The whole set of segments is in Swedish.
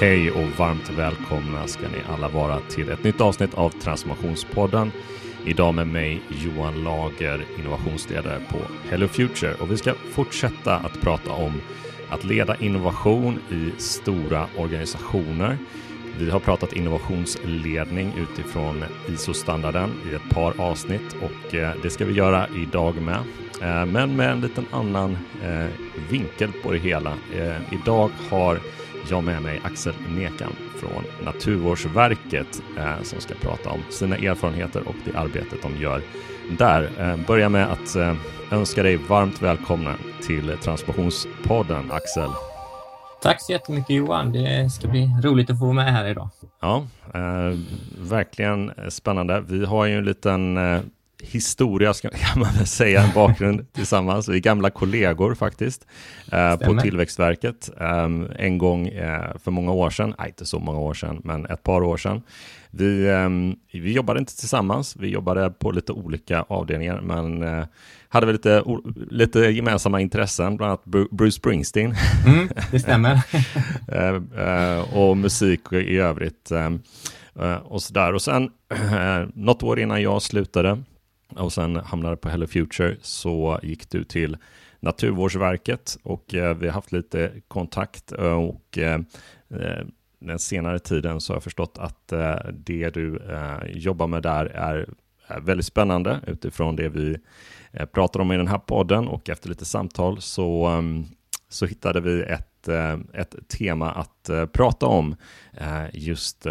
Hej och varmt välkomna ska ni alla vara till ett nytt avsnitt av Transformationspodden. Idag med mig Johan Lager, innovationsledare på Hello Future och vi ska fortsätta att prata om att leda innovation i stora organisationer. Vi har pratat innovationsledning utifrån ISO-standarden i ett par avsnitt och eh, det ska vi göra idag med. Eh, men med en liten annan eh, vinkel på det hela. Idag har jag med mig Axel Nekan från Naturvårdsverket som ska prata om sina erfarenheter och det arbetet de gör där. Börja med att önska dig varmt välkomna till Transformationspodden Axel. Tack så jättemycket Johan. Det ska bli roligt att få vara med här idag. Ja, eh, verkligen spännande. Vi har ju en liten eh, historia, kan man väl säga, en bakgrund tillsammans. Vi är gamla kollegor faktiskt eh, på Tillväxtverket. Eh, en gång eh, för många år sedan, nej inte så många år sedan, men ett par år sedan. Vi, ehm, vi jobbade inte tillsammans, vi jobbade på lite olika avdelningar, men eh, hade vi lite, lite gemensamma intressen, bland annat Bruce Springsteen. Mm, det stämmer. Eh, eh, och musik i övrigt. och sådär. Och sen, något år innan jag slutade och sen hamnade på Hello Future så gick du till Naturvårdsverket och eh, vi har haft lite kontakt eh, och eh, den senare tiden så har jag förstått att eh, det du jobbar med där är, väldigt spännande utifrån det vi pratar om i den här podden. Och efter lite samtal så, ehm, så hittade vi ett, ett tema att prata om just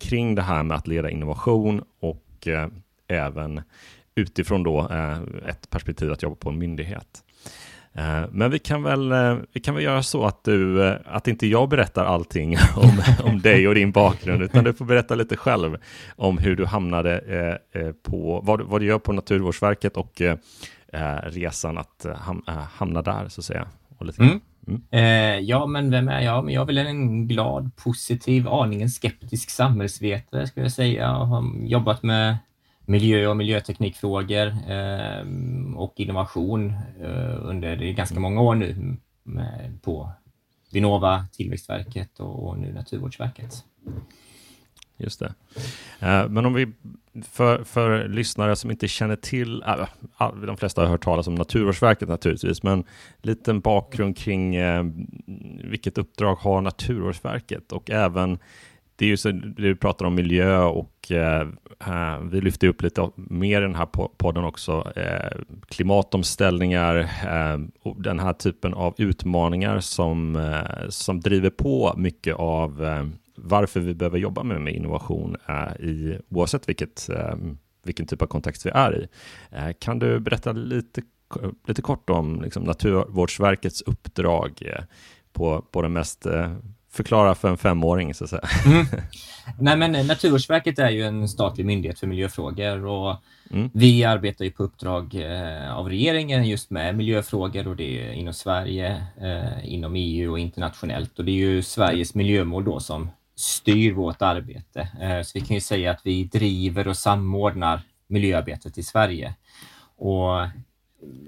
kring det här med att leda innovation och även utifrån då ett perspektiv att jobba på en myndighet. Eh, men vi kan, väl, eh, vi kan väl göra så att, du, eh, att inte jag berättar allting om, om dig och din bakgrund, utan du får berätta lite själv om hur du hamnade på, vad, vad du gör på Naturvårdsverket och resan att hamna där, så att säga. Mm. Mm. Eh, ja, men vem är jag? Men jag är väl en glad, positiv, aningen skeptisk samhällsvetare, skulle jag säga. Jag har jobbat med miljö och miljöteknikfrågor eh, och innovation eh, under ganska många år nu på Vinnova, Tillväxtverket och nu Naturvårdsverket. Just det. Eh, men om vi, för, för lyssnare som inte känner till, eh, de flesta har hört talas om Naturvårdsverket naturligtvis, men liten bakgrund kring eh, vilket uppdrag har Naturvårdsverket och även det är ju så, du pratar om miljö och Eh, eh, vi lyfter upp lite mer i den här podden också. Eh, klimatomställningar eh, och den här typen av utmaningar som, eh, som driver på mycket av eh, varför vi behöver jobba med, med innovation eh, i, oavsett vilket, eh, vilken typ av kontext vi är i. Eh, kan du berätta lite, lite kort om liksom, Naturvårdsverkets uppdrag på, på den mest förklara för en femåring så att säga. Mm. Nej, men Naturvårdsverket är ju en statlig myndighet för miljöfrågor och mm. vi arbetar ju på uppdrag eh, av regeringen just med miljöfrågor och det är inom Sverige, eh, inom EU och internationellt och det är ju Sveriges miljömål då som styr vårt arbete. Eh, så vi kan ju säga att vi driver och samordnar miljöarbetet i Sverige. Och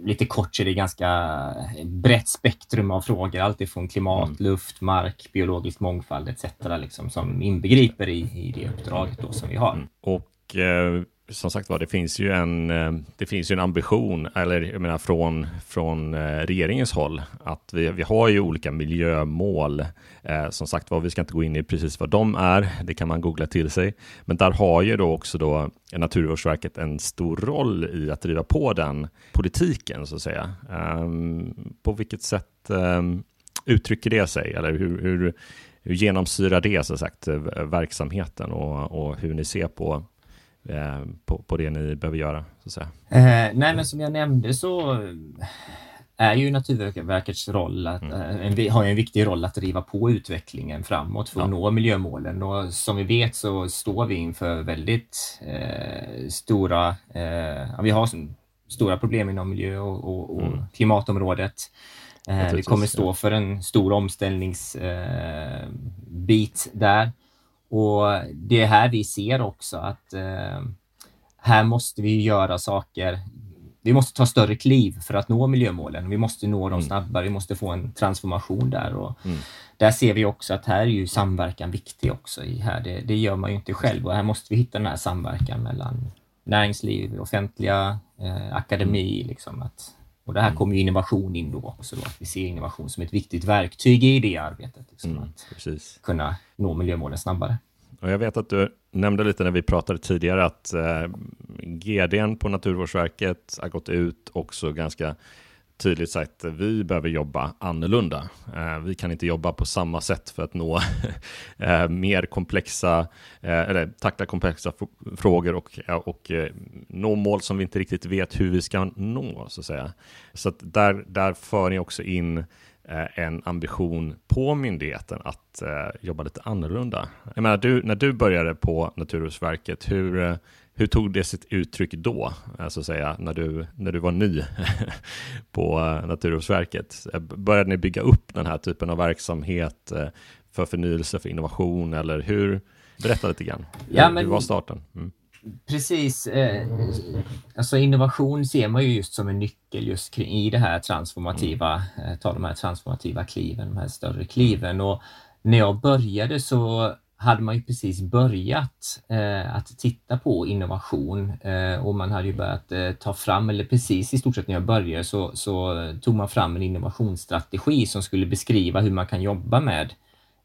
lite kort så är det ganska brett spektrum av frågor, alltifrån klimat, mm. luft, mark, biologisk mångfald etc. Liksom, som inbegriper i, i det uppdraget då som vi har. Mm. Och eh, som sagt var, det finns ju en, eh, det finns ju en ambition, eller jag menar från, från eh, regeringens håll, att vi, vi har ju olika miljömål. Eh, som sagt var, vi ska inte gå in i precis vad de är, det kan man googla till sig. Men där har ju då också då Naturvårdsverket en stor roll i att driva på den politiken, så att säga. Eh, på vilket sätt eh, uttrycker det sig, eller hur, hur, hur genomsyrar det så sagt eh, verksamheten och, och hur ni ser på på, på det ni behöver göra? Så att säga. Eh, nej, men som jag nämnde så är ju Naturvårdsverkets roll att, mm. eh, har en viktig roll att driva på utvecklingen framåt för att ja. nå miljömålen. Och som vi vet så står vi inför väldigt eh, stora, eh, vi har stora problem inom miljö och, och, och mm. klimatområdet. Eh, vi kommer stå för en stor omställningsbit där. Och det är här vi ser också att eh, här måste vi göra saker. vi måste ta större kliv för att nå miljömålen. Vi måste nå dem mm. snabbare, vi måste få en transformation där. Och mm. Där ser vi också att här är ju samverkan viktig också. I här. Det, det, gör man ju inte själv och här måste vi hitta den här samverkan mellan näringsliv, offentliga, eh, akademi. Liksom, att, och det här kommer ju innovation in då också. Då, att vi ser innovation som ett viktigt verktyg i det arbetet. Liksom, mm, att precis. kunna nå miljömålen snabbare. Och jag vet att du nämnde lite när vi pratade tidigare att eh, GDn på Naturvårdsverket har gått ut också ganska tydligt sagt att vi behöver jobba annorlunda. Eh, vi kan inte jobba på samma sätt för att nå eh, mer komplexa, eller tackla komplexa frågor och, och nå mål som vi inte riktigt vet hur vi ska nå, så att säga. Så att där, där för ni också in en ambition på myndigheten att jobba lite annorlunda. Jag menar, du, när du började på Naturvårdsverket, hur, hur tog det sitt uttryck då, eh, så att säga, när du, när du var ny på eh, Naturvårdsverket? Eh, började ni bygga upp den här typen av verksamhet för förnyelse, för innovation eller hur? Berätta lite grann. Ja, men, hur var starten? Mm. Precis. Eh, alltså innovation ser man ju just som en nyckel just i det här transformativa, mm. eh, ta de här transformativa kliven, de här större kliven. Och när jag började så hade man ju precis börjat eh, att titta på innovation eh, och man hade ju börjat eh, ta fram, eller precis i stort sett när jag började så, så tog man fram en innovationsstrategi som skulle beskriva hur man kan jobba med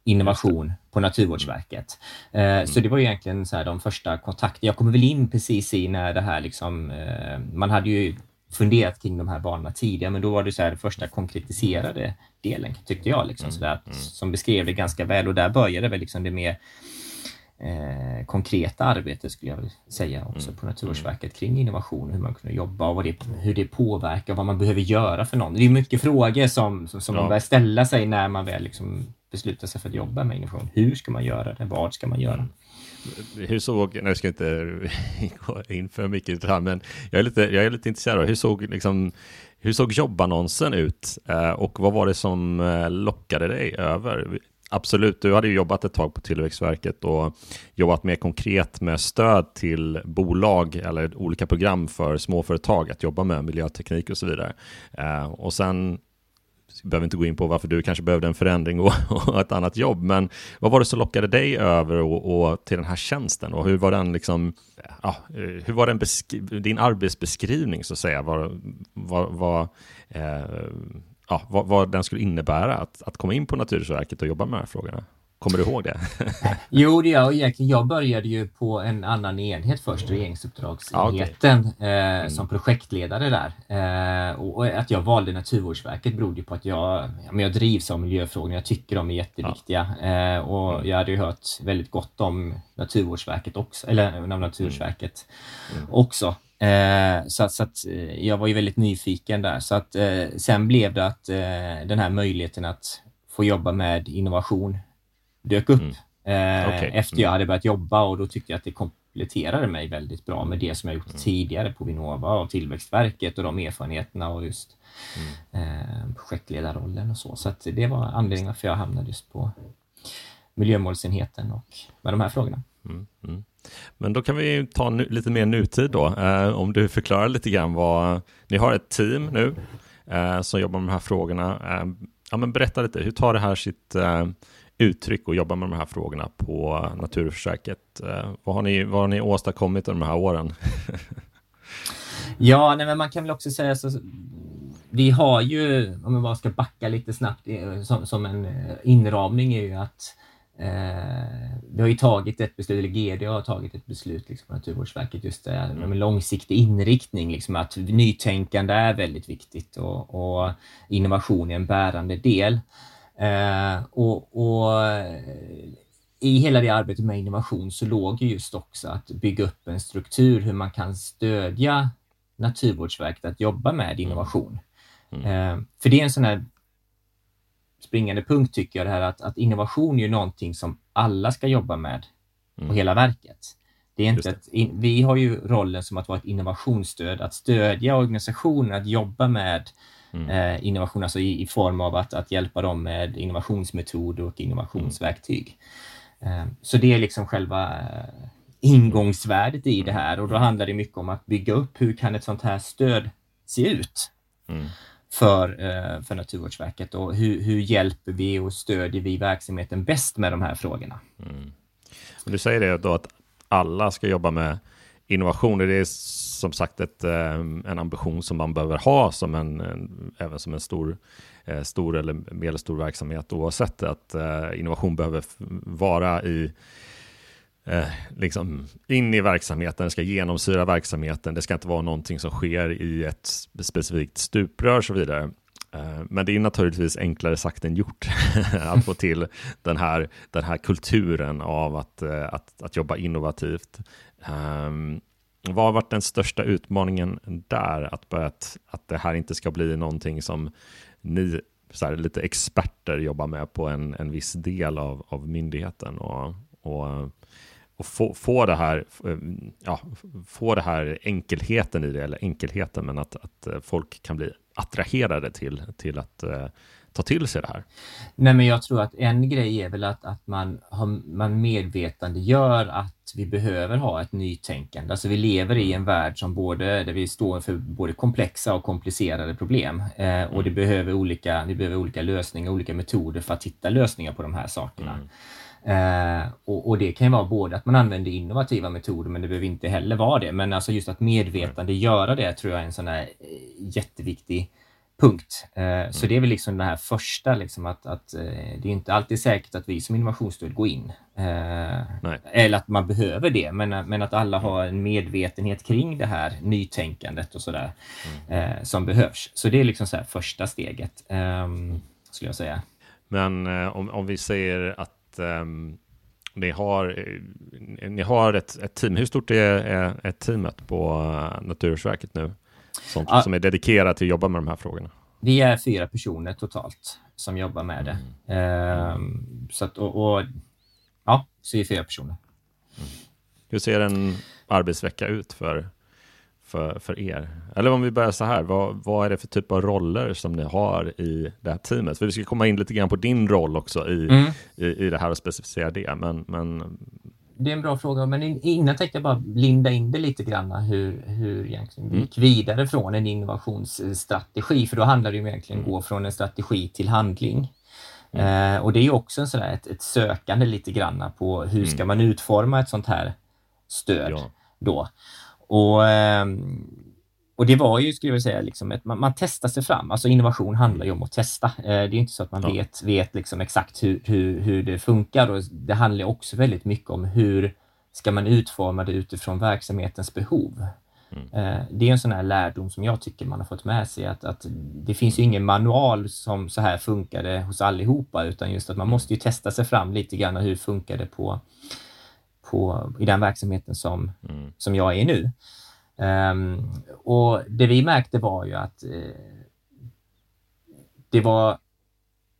innovation på Naturvårdsverket. Mm. Så det var egentligen så här de första kontakterna. Jag kommer väl in precis i när det här liksom, eh, man hade ju funderat kring de här banorna tidigare, men då var det så här första konkretiserade delen tyckte jag, liksom, mm. så där, mm. som beskrev det ganska väl och där började väl liksom det mer eh, konkreta arbetet skulle jag säga också mm. på Naturvårdsverket kring innovation, hur man kunde jobba och det, hur det påverkar, vad man behöver göra för någon. Det är mycket frågor som, som, som ja. man börjar ställa sig när man väl liksom beslutar sig för att jobba med innovation. Hur ska man göra det? Vad ska man göra? Hur såg, nu ska jag inte gå in för mycket i här, men jag är lite, jag är lite intresserad av hur såg, liksom, hur såg jobbannonsen ut eh, och vad var det som eh, lockade dig över? Absolut, du hade ju jobbat ett tag på Tillväxtverket och jobbat mer konkret med stöd till bolag eller olika program för småföretag att jobba med miljöteknik och så vidare. Eh, och sen behöver inte gå in på varför du kanske behövde en förändring och, och ett annat jobb, men vad var det som lockade dig över och, och till den här tjänsten och hur var den liksom, ja, hur var den din arbetsbeskrivning så att säga, vad, vad, vad, eh, ja, vad, vad den skulle innebära att, att komma in på Naturvårdsverket och jobba med de här frågorna? Kommer du ihåg det? jo, det gör jag. Jag började ju på en annan enhet först, regeringsuppdragsenheten, okay. eh, mm. som projektledare där. Eh, och att jag valde Naturvårdsverket berodde på att jag, jag drivs av miljöfrågor. Jag tycker de är jätteviktiga. Ja. Eh, och mm. jag hade ju hört väldigt gott om Naturvårdsverket också, eller om Naturvårdsverket mm. mm. också. Eh, så, så att, jag var ju väldigt nyfiken där. Så att, eh, sen blev det att eh, den här möjligheten att få jobba med innovation dök upp mm. eh, okay. efter jag mm. hade börjat jobba och då tyckte jag att det kompletterade mig väldigt bra med det som jag gjort mm. tidigare på Vinnova och Tillväxtverket och de erfarenheterna och just mm. eh, projektledarrollen och så. Så det var anledningen varför jag hamnade just på miljömålsenheten och med de här frågorna. Mm, mm. Men då kan vi ta nu, lite mer nutid då. Eh, om du förklarar lite grann vad, ni har ett team nu eh, som jobbar med de här frågorna. Eh, ja, men berätta lite, hur tar det här sitt eh, uttryck och jobbar med de här frågorna på Naturvårdsverket. Eh, vad har ni, vad har ni åstadkommit under de här åren? ja, nej, men man kan väl också säga så. Vi har ju, om jag bara ska backa lite snabbt, eh, som, som en eh, inramning är ju att eh, vi har ju tagit ett beslut, eller GD har tagit ett beslut liksom, på Naturvårdsverket just det, mm. med långsiktig inriktning, liksom, att nytänkande är väldigt viktigt och, och innovation är en bärande del. Eh, och, och, i hela det arbetet med innovation så låg ju just också att bygga upp en struktur hur man kan stödja Naturvårdsverket att jobba med mm. innovation. Mm. Eh, för det är en sån här springande punkt tycker jag det här att, att innovation är ju någonting som alla ska jobba med mm. på hela verket. Det är inte ett, vi har ju rollen som att vara ett innovationsstöd, att stödja organisationer att jobba med mm. eh, innovation, alltså i, i, form av att, att hjälpa dem med innovationsmetoder och innovationsverktyg. Mm. Eh, så det är liksom själva eh, ingångsvärdet i det här och då handlar det mycket om att bygga upp hur kan ett sånt här stöd se ut mm. för, för Naturvårdsverket och hur, hur hjälper vi och stödjer vi verksamheten bäst med de här frågorna? Mm. Du säger det då att alla ska jobba med innovationer. Det är som sagt ett, eh, en ambition som man behöver ha som en, en även som en stor, eh, stor eller medelstor verksamhet oavsett att eh, innovation behöver vara i liksom in i verksamheten, ska genomsyra verksamheten. Det ska inte vara någonting som sker i ett specifikt stuprör och så vidare. Men det är naturligtvis enklare sagt än gjort att få till den här, den här kulturen av att, att, att jobba innovativt. Um, vad har varit den största utmaningen där? Att, börja, att det här inte ska bli någonting som ni så här, lite experter jobbar med på en, en viss del av, av myndigheten och, och, och få, få, det här, ja, få det här enkelheten i det, eller enkelheten, men att, att folk kan bli attraherade till, till att eh, ta till sig det här? Nej, men jag tror att en grej är väl att, att man, har, man medvetande gör att vi behöver ha ett nytänkande. Alltså vi lever i en värld som både, där vi står för både komplexa och komplicerade problem eh, och det mm. behöver olika, vi behöver olika lösningar, olika metoder för att hitta lösningar på de här sakerna. Mm. Eh, och, och, det kan ju vara både att man använder innovativa metoder, men det behöver inte heller vara det. Men alltså just att medvetande göra det tror jag är en sån här eh, jätteviktig Punkt. Eh, så det är väl liksom det här första, liksom att, att eh, det är inte alltid säkert att vi som innovationsstöd går in. Eh, eller att man behöver det, men, men att alla har en medvetenhet kring det här nytänkandet och sådär mm. som behövs. Så det är liksom så första steget, ehm, skulle jag säga. Men om, om vi säger att um, ni har, ni har ett, ett team. Hur stort är, är, är teamet på Naturvårdsverket nu? Sånt ja. som är dedikerat till att jobba med de här frågorna? Vi är fyra personer totalt som jobbar med det. Mm. Ehm, så att, och, och, ja, så är vi fyra personer. Mm. Hur ser en arbetsvecka ut för, för, för er? Eller om vi börjar så här, vad, vad är det för typ av roller som ni har i det här teamet? För vi ska komma in lite grann på din roll också i, mm. i, i det här och specificera det. Men, men det är en bra fråga, men innan tänkte jag bara linda in det lite grann hur, hur egentligen vi mm. gick vidare från en innovationsstrategi, för då handlar det ju egentligen om att gå från en strategi till handling. Mm. Eh, och det är ju också en sådär, ett, ett sökande lite grann på hur mm. ska man utforma ett sånt här stöd ja. då. Och eh, och det var ju, skulle jag säga, liksom ett, man, man testar sig fram. Alltså innovation handlar ju om att testa. Eh, det är inte så att man ja. vet, vet liksom exakt hur, hur, hur det funkar. Och det handlar också väldigt mycket om hur ska man utforma det utifrån verksamhetens behov. Mm. Eh, det är en sån här lärdom som jag tycker man har fått med sig att, att det finns ju ingen manual som så här funkar det hos allihopa utan just att man måste ju testa sig fram lite grann hur funkar det på, på i den verksamheten som, mm. som jag är nu. Um, och det vi märkte var ju att uh, det var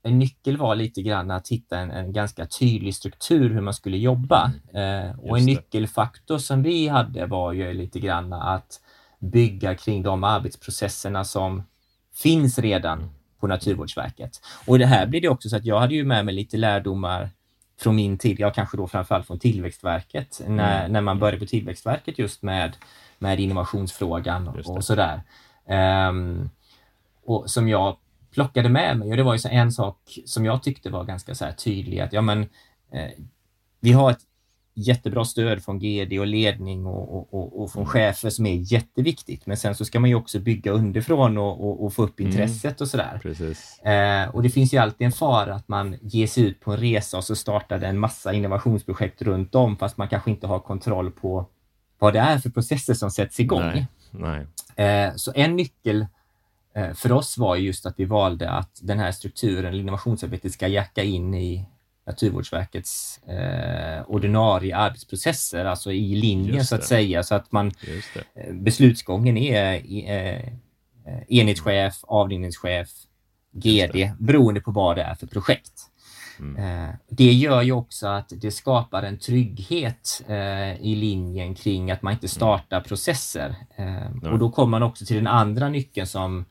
en nyckel var lite grann att hitta en, en ganska tydlig struktur hur man skulle jobba. Mm. Uh, och en nyckelfaktor som vi hade var ju lite grann att bygga kring de arbetsprocesserna som finns redan mm. på Naturvårdsverket. Och det här blir det också så att jag hade ju med mig lite lärdomar från min tid, ja kanske då framförallt från Tillväxtverket, när, mm. när man började på Tillväxtverket just med med innovationsfrågan och sådär. Um, och som jag plockade med mig och det var ju så en sak som jag tyckte var ganska så tydlig att ja men eh, vi har ett jättebra stöd från GD och ledning och, och, och, och från mm. chefer som är jätteviktigt. Men sen så ska man ju också bygga underifrån och, och få upp mm. intresset mm. och sådär. Eh, och det finns ju alltid en fara att man ger sig ut på en resa och så startar det en massa innovationsprojekt runt om fast man kanske inte har kontroll på vad det är för processer som sätts igång. Nej, nej. Eh, så en nyckel eh, för oss var just att vi valde att den här strukturen, innovationsarbetet, ska jacka in i Naturvårdsverkets eh, ordinarie arbetsprocesser, alltså i linje så att säga, så att man beslutsgången är enhetschef, avdelningschef, GD, beroende på vad det är för projekt. Mm. Eh, det gör ju också att det skapar en trygghet eh, i linjen kring att man inte mm. startar processer. Eh, och då kommer man också till den andra nyckeln som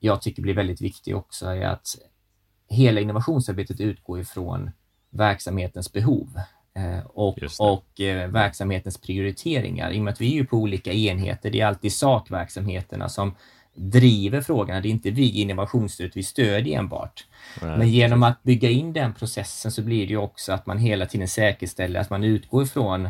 jag tycker blir väldigt viktig också, är att hela innovationsarbetet utgår ifrån verksamhetens behov och, och verksamhetens prioriteringar. I och med att vi är på olika enheter, det är alltid sakverksamheterna som driver frågorna. Det är inte vi i innovationsstödet vi stödjer enbart. Nej, Men genom att bygga in den processen så blir det ju också att man hela tiden säkerställer att man utgår ifrån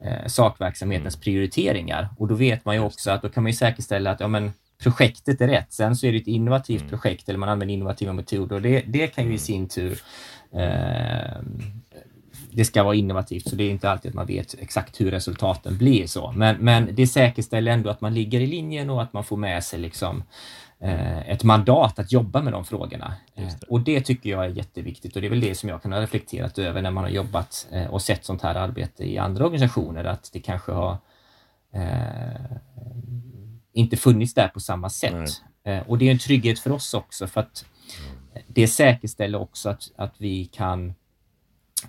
eh, sakverksamhetens mm. prioriteringar. Och då vet man ju också att då kan man ju säkerställa att ja, men projektet är rätt. Sen så är det ett innovativt mm. projekt eller man använder innovativa metoder och det, det kan ju i mm. sin tur eh, det ska vara innovativt, så det är inte alltid att man vet exakt hur resultaten blir så. Men, men det säkerställer ändå att man ligger i linjen och att man får med sig liksom, eh, ett mandat att jobba med de frågorna. Det. Och det tycker jag är jätteviktigt och det är väl det som jag kan ha reflekterat över när man har jobbat eh, och sett sånt här arbete i andra organisationer, att det kanske har eh, inte funnits där på samma sätt. Eh, och det är en trygghet för oss också för att det säkerställer också att, att vi kan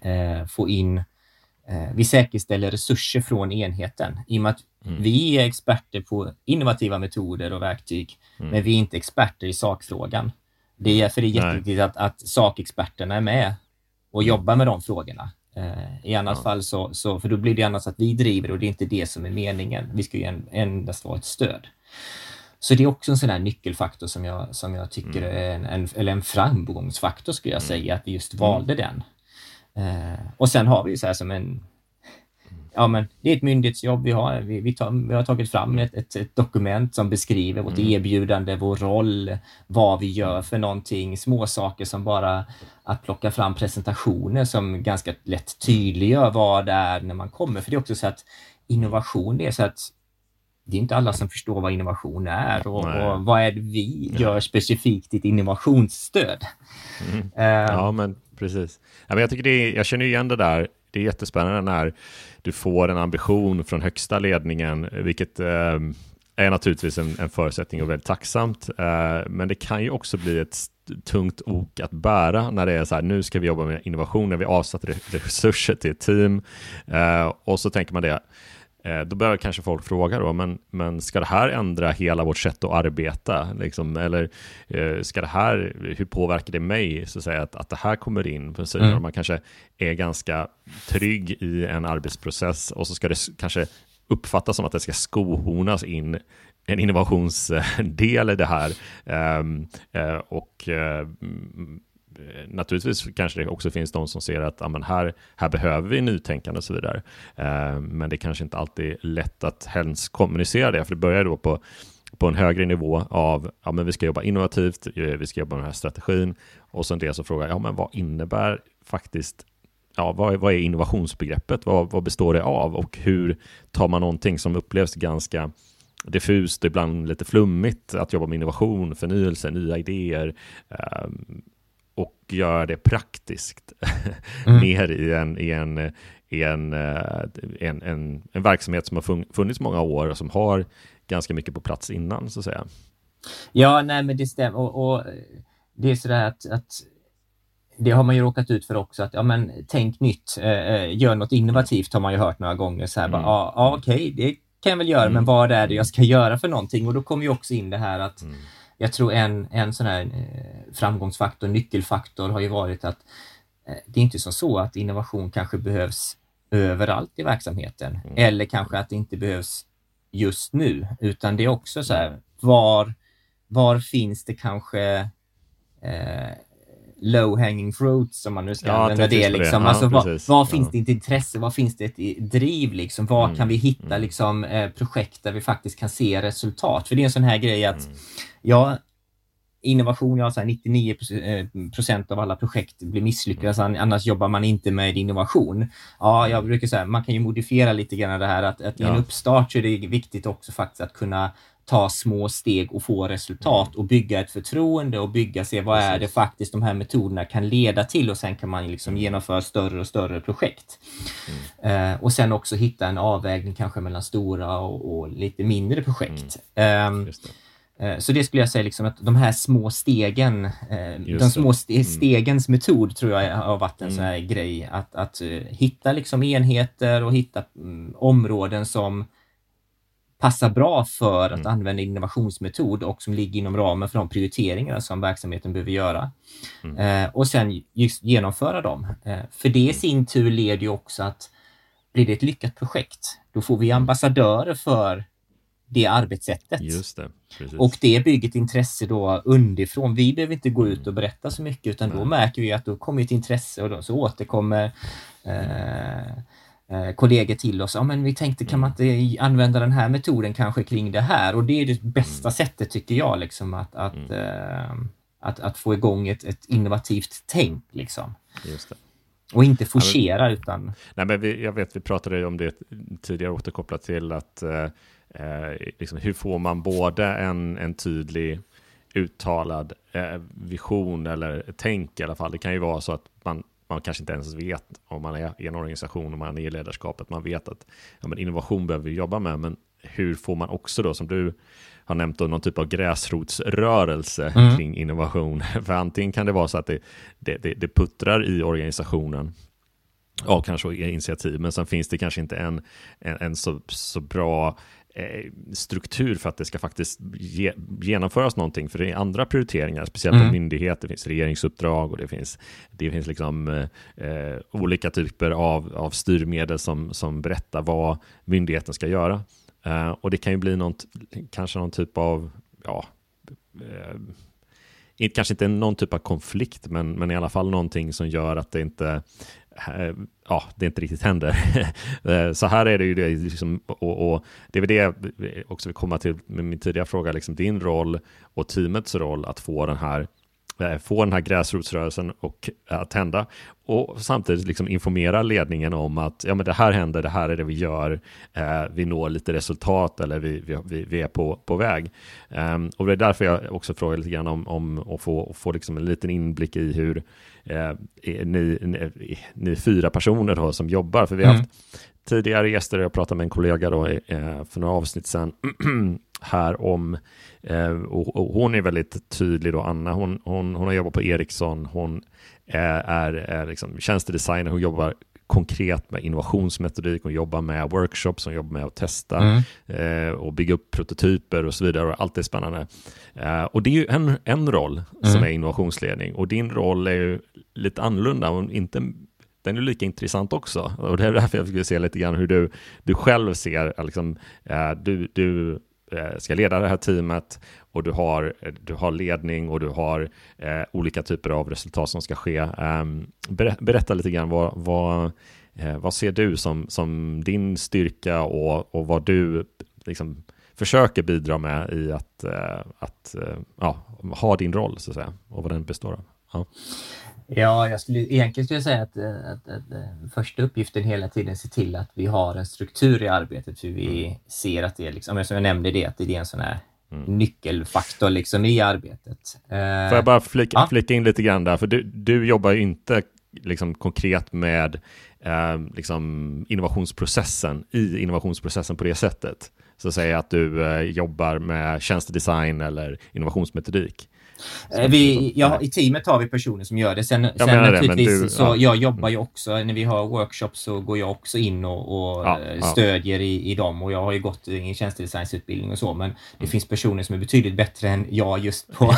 eh, få in eh, vi säkerställer resurser från enheten i och med att mm. vi är experter på innovativa metoder och verktyg, mm. men vi är inte experter i sakfrågan. Det är för det är jätteviktigt att, att sakexperterna är med och mm. jobbar med de frågorna. Eh, I annat ja. fall så, så, för då blir det annars att vi driver och det är inte det som är meningen. Vi ska ju endast vara ett stöd. Så det är också en sån här nyckelfaktor som jag, som jag tycker mm. är en, en, eller en framgångsfaktor skulle jag mm. säga, att vi just valde den. Eh, och sen har vi så här som en Ja, men det är ett myndighetsjobb vi har. Vi, vi, tar, vi har tagit fram ett, ett, ett, dokument som beskriver vårt mm. erbjudande, vår roll, vad vi gör för någonting, små saker som bara att plocka fram presentationer som ganska lätt tydliggör vad det är när man kommer. För det är också så att innovation, det är så att det är inte alla som förstår vad innovation är och, och vad är det vi gör specifikt i ett innovationsstöd. Mm. Uh, ja, men precis. Ja, men jag, tycker det är, jag känner igen det där. Det är jättespännande när du får en ambition från högsta ledningen, vilket eh, är naturligtvis en, en, förutsättning och väldigt tacksamt. Eh, men det kan ju också bli ett tungt ok att bära när det är så här, nu ska vi jobba med innovation, när vi avsatt resurser till ett team eh, och så tänker man det, då börjar kanske folk fråga då, men, men ska det här ändra hela vårt sätt att arbeta? Liksom? Eller eh, ska det här, hur påverkar det mig, så att, säga, att, att det här kommer in? För mm. Man kanske är ganska trygg i en arbetsprocess och så ska det kanske uppfattas som att det ska skohornas in en innovationsdel i det här. Um, uh, och Eh, Eh, naturligtvis kanske det också finns de som ser att ja, men här, här behöver vi nytänkande och så vidare. Eh, men det kanske inte alltid är lätt att helst kommunicera det, för det börjar då på på en högre nivå av ja, men vi ska jobba innovativt, eh, vi ska jobba med den här strategin och sen det så frågar ja, men vad innebär faktiskt ja, vad, vad är innovationsbegreppet? Vad, vad består det av och hur tar man någonting som upplevs ganska diffust, ibland lite flummigt, att jobba med innovation, förnyelse, nya idéer, eh, och göra det praktiskt mm. ner i en, i en, i en, eh, en, en, en, verksamhet som har funnits många år och som har ganska mycket på plats innan så att säga. Ja, nej men det stämmer och, och det är sådär att, att det har man ju råkat ut för också att ja, men tänk nytt, eh, eh gör något innovativt har man ju hört några gånger så här mm. ja, ah, okej, okay, det kan jag väl göra, mm. men vad är det jag ska göra för någonting? Och då kommer ju också in det här att mm jag tror en, en sån här eh, framgångsfaktor, nyckelfaktor har ju varit att eh, det är inte som så att innovation kanske behövs överallt i verksamheten mm. eller kanske att det inte behövs just nu, utan det är också så här, var, var finns det kanske eh, low hanging fruits om man nu ska ja, använda det. Liksom. Det. Alltså, var, var finns det ett intresse? Var finns det ett driv? Liksom? Var mm. kan vi hitta mm. liksom, eh, projekt där vi faktiskt kan se resultat? För det är en sån här grej att mm. ja, innovation, ja, så 99 eh, procent av alla projekt blir misslyckade, mm. annars jobbar man inte med innovation. Ja, jag brukar säga, man kan ju modifiera lite grann det här att, att i en uppstart så är det viktigt också faktiskt att kunna ta små steg och få resultat och bygga ett förtroende och bygga, se vad är det faktiskt de här metoderna kan leda till och sen kan man liksom mm. genomföra större och större projekt. Mm. Uh, och sen också hitta en avvägning kanske mellan stora och, och lite mindre projekt. Mm. Um, så det skulle jag säga, liksom att de här små stegen, eh, de små mm. stegens metod tror jag har varit en mm. sån här grej. Att, att uh, hitta liksom enheter och hitta områden som passar bra för att mm. använda innovationsmetod och som ligger inom ramen för de prioriteringar som verksamheten behöver göra. Mm. Eh, och sen just genomföra dem. Eh, för det i mm. sin tur leder ju också att blir det ett lyckat projekt, då får vi ambassadörer för det arbetssättet. Just det. Och det bygger ett intresse då underifrån. Vi behöver inte gå ut och berätta så mycket utan då märker vi att då kommer ett intresse och då så återkommer eh, kollegor till oss. Ja, men vi tänkte kan man inte använda den här metoden kanske kring det här? Och det är det bästa mm. sättet tycker jag liksom att, att, mm. eh, att, att, få igång ett, ett innovativt tänk liksom. Och inte forcera ja, men, utan... Nej, men vi, jag vet, vi pratade om det tidigare återkopplat till att eh, eh, liksom, hur får man både en, en tydlig uttalad eh, vision eller tänk i alla fall. Det kan ju vara så att man, man kanske inte ens vet om man är i en organisation och man är i ledarskapet. Man vet att ja, men innovation behöver vi jobba med, men hur får man också då, som du har nämnt, då, någon typ av gräsrotsrörelse mm. kring innovation? För antingen kan det vara så att det, det, det, det puttrar i organisationen Ja, kanske initiativ, men sen finns det kanske inte en, en, en så, så bra struktur för att det ska faktiskt ge, genomföras någonting. För det är andra prioriteringar, speciellt mm. på. Det finns regeringsuppdrag och det finns, det finns liksom, eh, eh, olika typer av, av styrmedel som, som berättar vad myndigheten ska göra. Eh, och det kan ju bli något, kanske någon typ av, ja, eh, kanske inte någon typ av konflikt, men, men i alla fall någonting som gör att det inte ja, det inte riktigt händer. Eh, så här är det ju det, liksom, och, och, det är väl det jag också vill komma till med min tidigare fråga, liksom din roll och teamets roll att få den här få den här gräsrotsrörelsen och att hända och samtidigt liksom informera ledningen om att ja, men det här händer, det här är det vi gör, eh, vi når lite resultat eller vi, vi, vi är på, på väg. Um, och det är därför jag också frågar lite grann om, om att få, få liksom en liten inblick i hur eh, ni, ni, ni, fyra personer då, som jobbar, för vi har mm. haft tidigare gäster, jag pratade med en kollega då, eh, för några avsnitt sedan här om Eh, och, hon är väldigt tydlig då, Anna, hon, hon, hon har jobbat på Ericsson, hon är, är, är liksom tjänstedesigner, hon jobbar konkret med innovationsmetodik, hon jobbar med workshops, hon jobbar med att testa mm. eh, och bygga upp prototyper och så vidare. Och allt det är spännande. Eh, och det är ju en, en roll mm. som är innovationsledning och din roll är ju lite annorlunda inte den är lika intressant också. Och det är därför jag vill se lite grann hur du, du själv ser, eh, liksom, eh, du, du Eh, ska leda det här teamet och du har, eh, du har ledning och du har eh, olika typer av resultat som ska ske. Um, berätta lite grann vad, vad, eh, vad ser du som, som din styrka och, och vad du liksom försöker bidra med i att, eh, att eh, ja, ha din roll så att säga och vad den består av. Ja. Ja, jag skulle, egentligen skulle jag säga att, att, att, att, första uppgiften hela tiden se till att vi har en struktur i arbetet, för vi mm. ser att det är, liksom, som jag nämnde det, att det är en sån här mm. nyckelfaktor liksom i arbetet. Får jag bara flika, ja. flika in lite grann där, för du, du jobbar ju inte liksom konkret med eh, liksom innovationsprocessen i innovationsprocessen på det sättet. Så säg att du eh, jobbar med tjänstedesign eller innovationsmetodik. Eh, vi, ja, I teamet har vi personer som gör det. Sen, sen naturligtvis du, så ja. jag jobbar ju också, när vi har workshops så går jag också in och, och ja, eh, stödjer i, i dem och jag har ju gått i en tjänstedesignsutbildning och så men det mm. finns personer som är betydligt bättre än jag just på,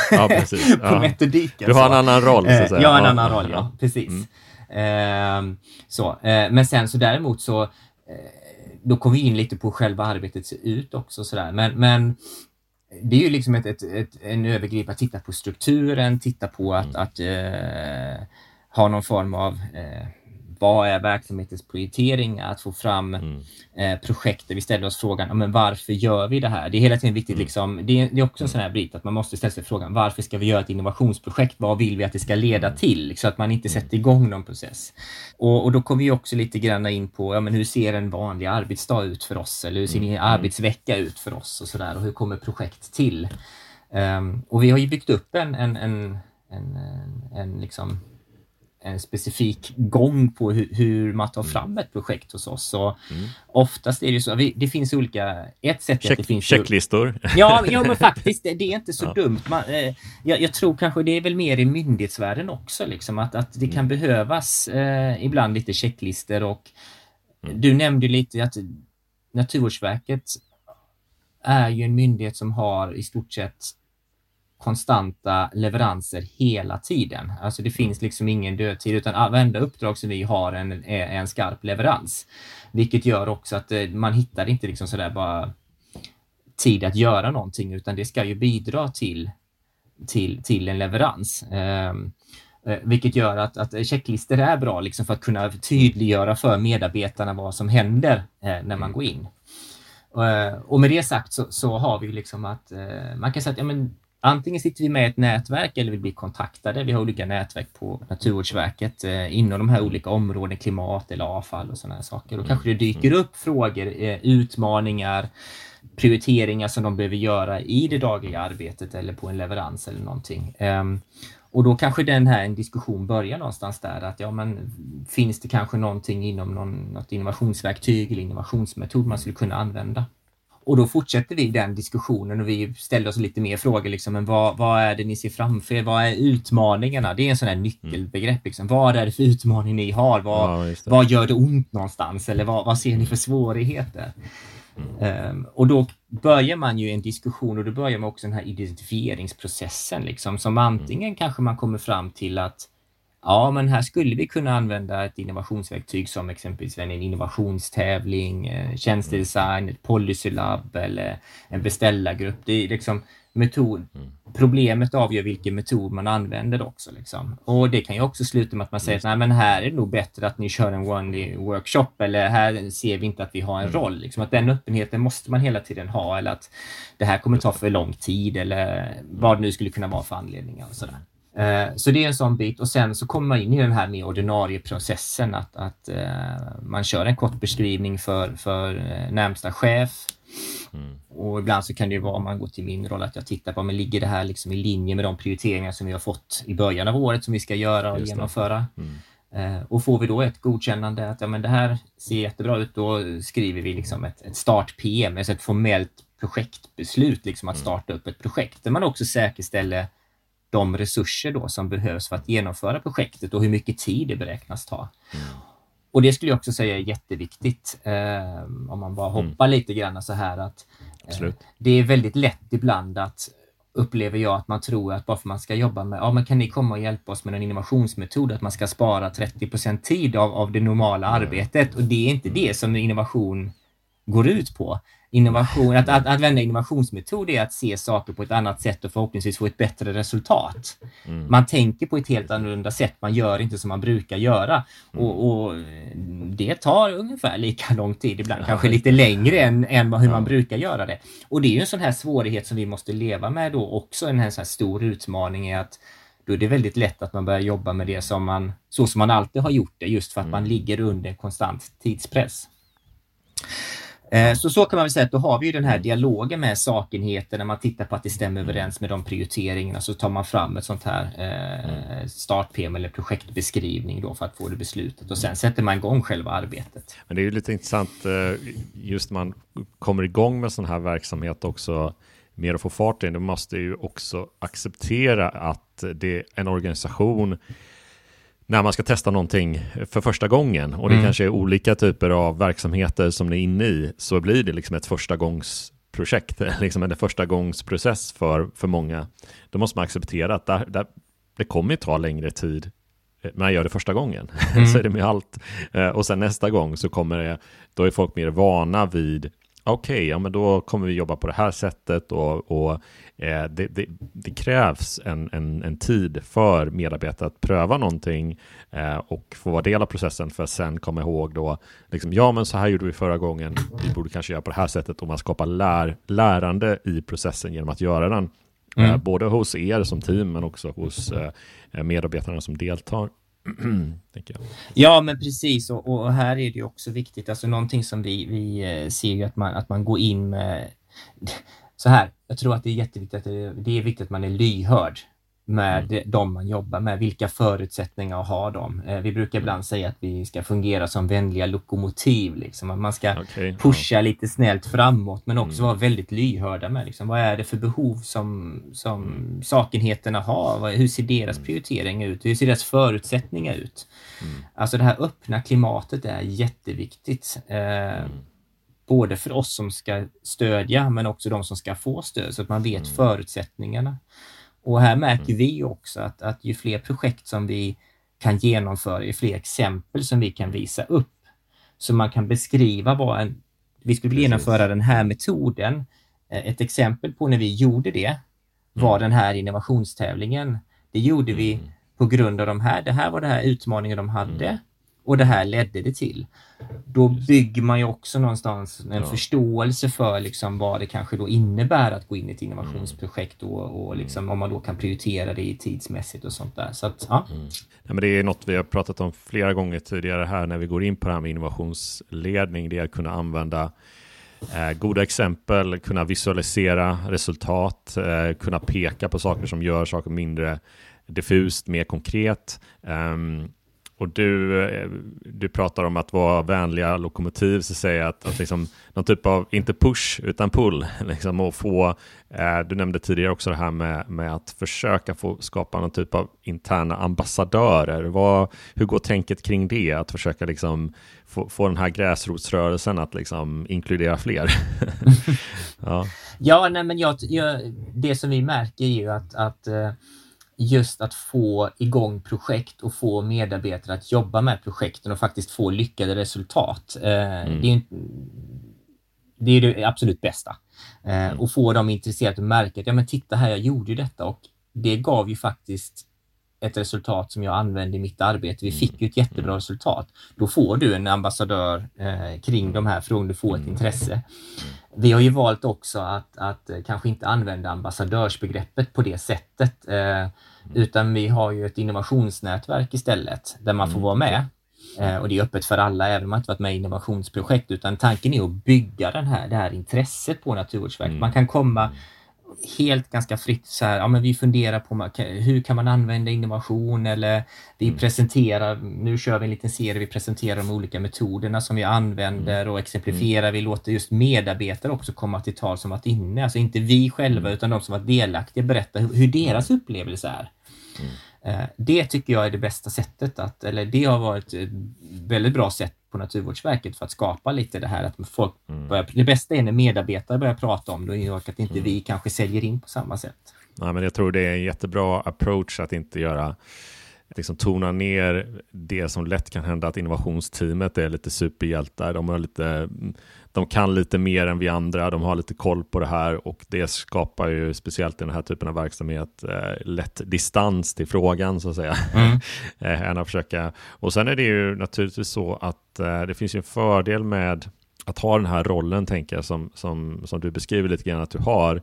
på metodiken. Du har en annan roll så att eh, säga. Jag har en annan roll, ja. Precis. Mm. Eh, så. Eh, men sen så däremot så då kommer vi in lite på själva arbetet ser ut också sådär. Men, men det är ju liksom ett, ett, ett, en övergripande, titta på strukturen, titta på att, mm. att eh, ha någon form av eh, vad är verksamhetens prioritering? Att få fram mm. eh, projekt där vi ställer oss frågan, men varför gör vi det här? Det är hela tiden viktigt, mm. liksom, det, är, det är också en sån här bit att man måste ställa sig frågan, varför ska vi göra ett innovationsprojekt? Vad vill vi att det ska leda mm. till? Så att man inte mm. sätter igång någon process. Och, och då kommer vi också lite grann in på, ja, men hur ser en vanlig arbetsdag ut för oss? Eller hur ser en arbetsvecka ut för oss? Och så där, och hur kommer projekt till? Um, och vi har ju byggt upp en, en, en, en, en liksom en specifik gång på hur, hur man tar mm. fram ett projekt hos oss. Så mm. Oftast är det så, vi, det finns olika, ett sätt Check, att det finns... Checklistor? Ja, ja men faktiskt, det, det är inte så ja. dumt. Man, eh, jag, jag, tror kanske det är väl mer i myndighetsvärlden också, liksom, att, att det kan mm. behövas eh, ibland lite checklistor och mm. du nämnde lite att Naturvårdsverket är ju en myndighet som har i stort sett konstanta leveranser hela tiden. Alltså det finns liksom ingen dödtid utan varenda uppdrag som vi har en, är en skarp leverans. Vilket gör också att eh, man hittar inte liksom sådär bara tid att göra någonting utan det ska ju bidra till, till, till en leverans. Eh, vilket gör att, att checklistor är bra liksom för att kunna tydliggöra för medarbetarna vad som händer eh, när man går in. Eh, och med det sagt så, så har vi liksom att eh, man kan säga att ja, men, antingen sitter vi med i ett nätverk eller vi blir kontaktade. Vi har olika nätverk på Naturvårdsverket eh, inom de här olika områdena, klimat eller avfall och sådana här saker. Då kanske det dyker upp frågor, utmaningar, prioriteringar som de behöver göra i det dagliga arbetet eller på en leverans eller någonting. Ehm, och då kanske den här en diskussion börjar någonstans där att ja men finns det kanske någonting inom någon, något innovationsverktyg eller innovationsmetod man skulle kunna använda? Och då fortsätter vi den diskussionen och vi ställer oss lite mer frågor. Liksom, men vad, vad är det ni ser framför er? Vad är utmaningarna? Det är en sån här nyckelbegrepp. Liksom. Vad är det för utmaning ni har? Vad, ja, vad gör det ont någonstans? Eller vad, vad ser ni för svårigheter? Um, och då börjar man ju en diskussion och då börjar man också den här identifieringsprocessen liksom som antingen mm. kanske man kommer fram till att ja, men här skulle vi kunna använda ett innovationsverktyg som exempelvis en innovationstävling, eh, tjänstedesign, ett policylab eller en beställargrupp. Det är liksom metod. Mm. Problemet avgör vilken metod man använder också. Liksom. Och det kan ju också sluta med att man säger att Nej, men här är det nog bättre att ni kör en one workshop eller här ser vi inte att vi har en mm. roll. Liksom, att den öppenheten måste man hela tiden ha eller att det här kommer ta för lång tid eller vad det nu skulle kunna vara för anledningar. Och sådär. Eh, så det är en sån bit och sen så kommer man in i den här med ordinarie processen att, att uh, man kör en kort beskrivning för, för uh, närmsta chef Mm. Och ibland så kan det ju vara, om man går till min roll, att jag tittar på, men ligger det här liksom i linje med de prioriteringar som vi har fått i början av året som vi ska göra och genomföra? Mm. Eh, och får vi då ett godkännande att ja, men det här ser jättebra ut, då skriver vi liksom ett, ett start-PM, alltså ett formellt projektbeslut, liksom att mm. starta upp ett projekt där man också säkerställer de resurser då som behövs för att genomföra projektet och hur mycket tid det beräknas ta. Mm. Och det skulle jag också säga är jätteviktigt. Eh, om man bara hoppar mm. lite grann så här att eh, det är väldigt lätt ibland att upplever jag att man tror att bara för man ska jobba med, ja men kan ni komma och hjälpa oss med en innovationsmetod, att man ska spara 30% tid av, av det normala mm. arbetet och det är inte det som innovation går ut på innovation, att, att använda innovationsmetod är att se saker på ett annat sätt och förhoppningsvis få ett bättre resultat. Mm. Man tänker på ett helt annorlunda sätt, man gör inte som man brukar göra. Mm. Och, och, Det tar ungefär lika lång tid, ibland ja. kanske lite längre än, än hur ja. man brukar göra det. Och det är ju en sån här svårighet som vi måste leva med då också, en här, sån här stor utmaning är att då är det väldigt lätt att man börjar jobba med det som man, så som man alltid har gjort det, just för att mm. man ligger under konstant tidspress. Eh, så så kan man väl säga att då har vi ju den här dialogen med sakenheten när man tittar på att det stämmer överens med de prioriteringarna så tar man fram ett sånt här eh, start-PM eller projektbeskrivning då för att få det beslutet och sen sätter man igång själva arbetet. Men det är ju lite intressant eh, just när man kommer igång med sån här verksamhet också mer att få fart i då måste ju också acceptera att det är en organisation när man ska testa någonting för första gången och det mm. kanske är olika typer av verksamheter som ni är inne i så blir det liksom ett första gångs projekt, liksom en första gångsprocess för, för många. Då måste man acceptera att där, där, det kommer ta längre tid när man gör det första gången. Mm. så är det med allt. Eh, och sen nästa gång så kommer det, då är folk mer vana vid okej, okay, ja men då kommer vi jobba på det här sättet och, och eh, det, det, det, krävs en, en, en, tid för medarbetare att pröva någonting eh, och få vara del av processen för att sen komma ihåg då, liksom, ja men så här gjorde vi förra gången, vi borde kanske göra på det här sättet och man skapar lär, lärande i processen genom att göra den. Eh, mm. Eh, både hos er som team men också hos eh, medarbetarna som deltar. Ja, men precis. Och, och, här är det också viktigt, alltså någonting som vi, vi eh, ser ju att man, att man går in med... Så här, jag tror att det är jätteviktigt att det, det är viktigt att man är lyhörd med mm. de man jobbar med. Vilka förutsättningar har de? Eh, vi brukar ibland säga att vi ska fungera som vänliga lokomotiv. Liksom. Man ska okay, pusha ja. lite snällt framåt men också mm. vara väldigt lyhörda med liksom, vad är det för behov som, som mm. sakenheterna har? Hur ser deras mm. prioriteringar ut? Hur ser deras förutsättningar ut? Mm. Alltså det här öppna klimatet är jätteviktigt. Eh, mm. både för oss som ska stödja men också de som ska få stöd så att man vet förutsättningarna. Och här märker mm. vi också att, att ju fler projekt som vi kan genomföra, ju fler exempel som vi kan visa upp, så man kan beskriva vad en, vi skulle Precis. genomföra den här metoden ett exempel på när vi gjorde det var mm. den här innovationstävlingen. Det gjorde vi mm. på grund av de här, det här var den här utmaningen de hade. Mm och det här ledde det till. Då bygger man ju också någonstans en ja. förståelse för liksom vad det kanske då innebär att gå in i ett innovationsprojekt och, och liksom, om man då kan prioritera det tidsmässigt och sånt där. Så att, ja. Mm. Ja, men det är något vi har pratat om flera gånger tidigare här när vi går in på det här med innovationsledning. Det är att kunna använda Eh, goda exempel, kunna visualisera resultat, eh, kunna peka på saker som gör saker mindre diffust, mer konkret. Um, och du, eh, du pratar om att vara vänliga lokomotiv, så säger att, att liksom, någon typ av, inte push, utan pull, liksom, och få, eh, du nämnde tidigare också det här med, med att försöka få skapa någon typ av interna ambassadörer. Vad, hur går tänket kring det? Att försöka liksom, få, få den här gräsrotsrörelsen att liksom, inkludera fler? ja, ja nej, men jag, jag, det som vi märker är ju att, att uh just att få igång projekt och få medarbetare att jobba med projekten och faktiskt få lyckade resultat. Eh, mm. Det, är, det är det absolut bästa. Eh, mm. Och få dem intresserade och märka att ja men titta här, jag gjorde ju detta och det gav ju faktiskt ett resultat som jag använde i mitt arbete. Vi fick ju ett jättebra mm. resultat. Då får du en ambassadör eh, kring de här frågorna, du får ett intresse. Vi har ju valt också att, att kanske inte använda ambassadörsbegreppet på det sättet. Eh, utan vi har ju ett innovationsnätverk istället där man får mm. vara med. Eh, och det är öppet för alla, även om man inte varit med i innovationsprojekt, utan tanken är att bygga den här, det här intresset på Naturvårdsverket. Mm. Man kan komma helt ganska fritt så här, ja men vi funderar på hur kan man använda innovation eller vi mm. presenterar, nu kör vi en liten serie, vi presenterar de olika metoderna som vi använder och exemplifierar. Mm. Vi låter just medarbetare också komma till tal som varit inne, alltså inte vi själva mm. utan de som varit delaktiga berätta hur, hur deras upplevelse är. Mm. Eh, det tycker jag är det bästa sättet att, eller det har varit ett väldigt bra sätt på Naturvårdsverket för att skapa lite det här att folk mm. börjar, det bästa är när medarbetare börjar prata om det och att inte mm. vi kanske säljer in på samma sätt. Nej, men jag tror det är en jättebra approach att inte göra liksom tona ner det som lätt kan hända att innovationsteamet är lite superhjältar. De har lite de kan lite mer än vi andra, de har lite koll på det här och det skapar ju speciellt i den här typen av verksamhet eh, lätt distans till frågan så att säga. Mm. eh, än att försöka. Och sen är det ju naturligtvis så att eh, det finns ju en fördel med att ha den här rollen, tänker jag, som, som, som du beskriver lite grann att du har.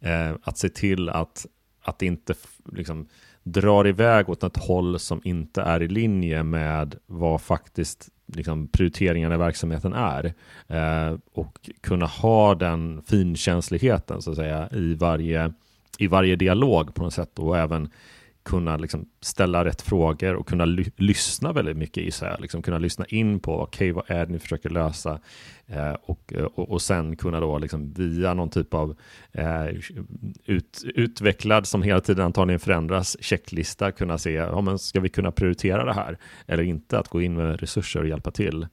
Eh, att se till att, att inte liksom, drar iväg åt ett håll som inte är i linje med vad faktiskt liksom, prioriteringarna i verksamheten är. Eh, och kunna ha den finkänsligheten så att säga i varje, i varje dialog på något sätt och även kunna liksom ställa rätt frågor och kunna ly lyssna väldigt mycket i sig. Liksom kunna lyssna in på okej, okay, vad är det ni försöker lösa? Eh, och, eh, och, och sen kunna då liksom via någon typ av eh, ut, utvecklad, som hela tiden antagligen förändras, checklista kunna se, ja, men ska vi kunna prioritera det här eller inte? Att gå in med resurser och hjälpa till.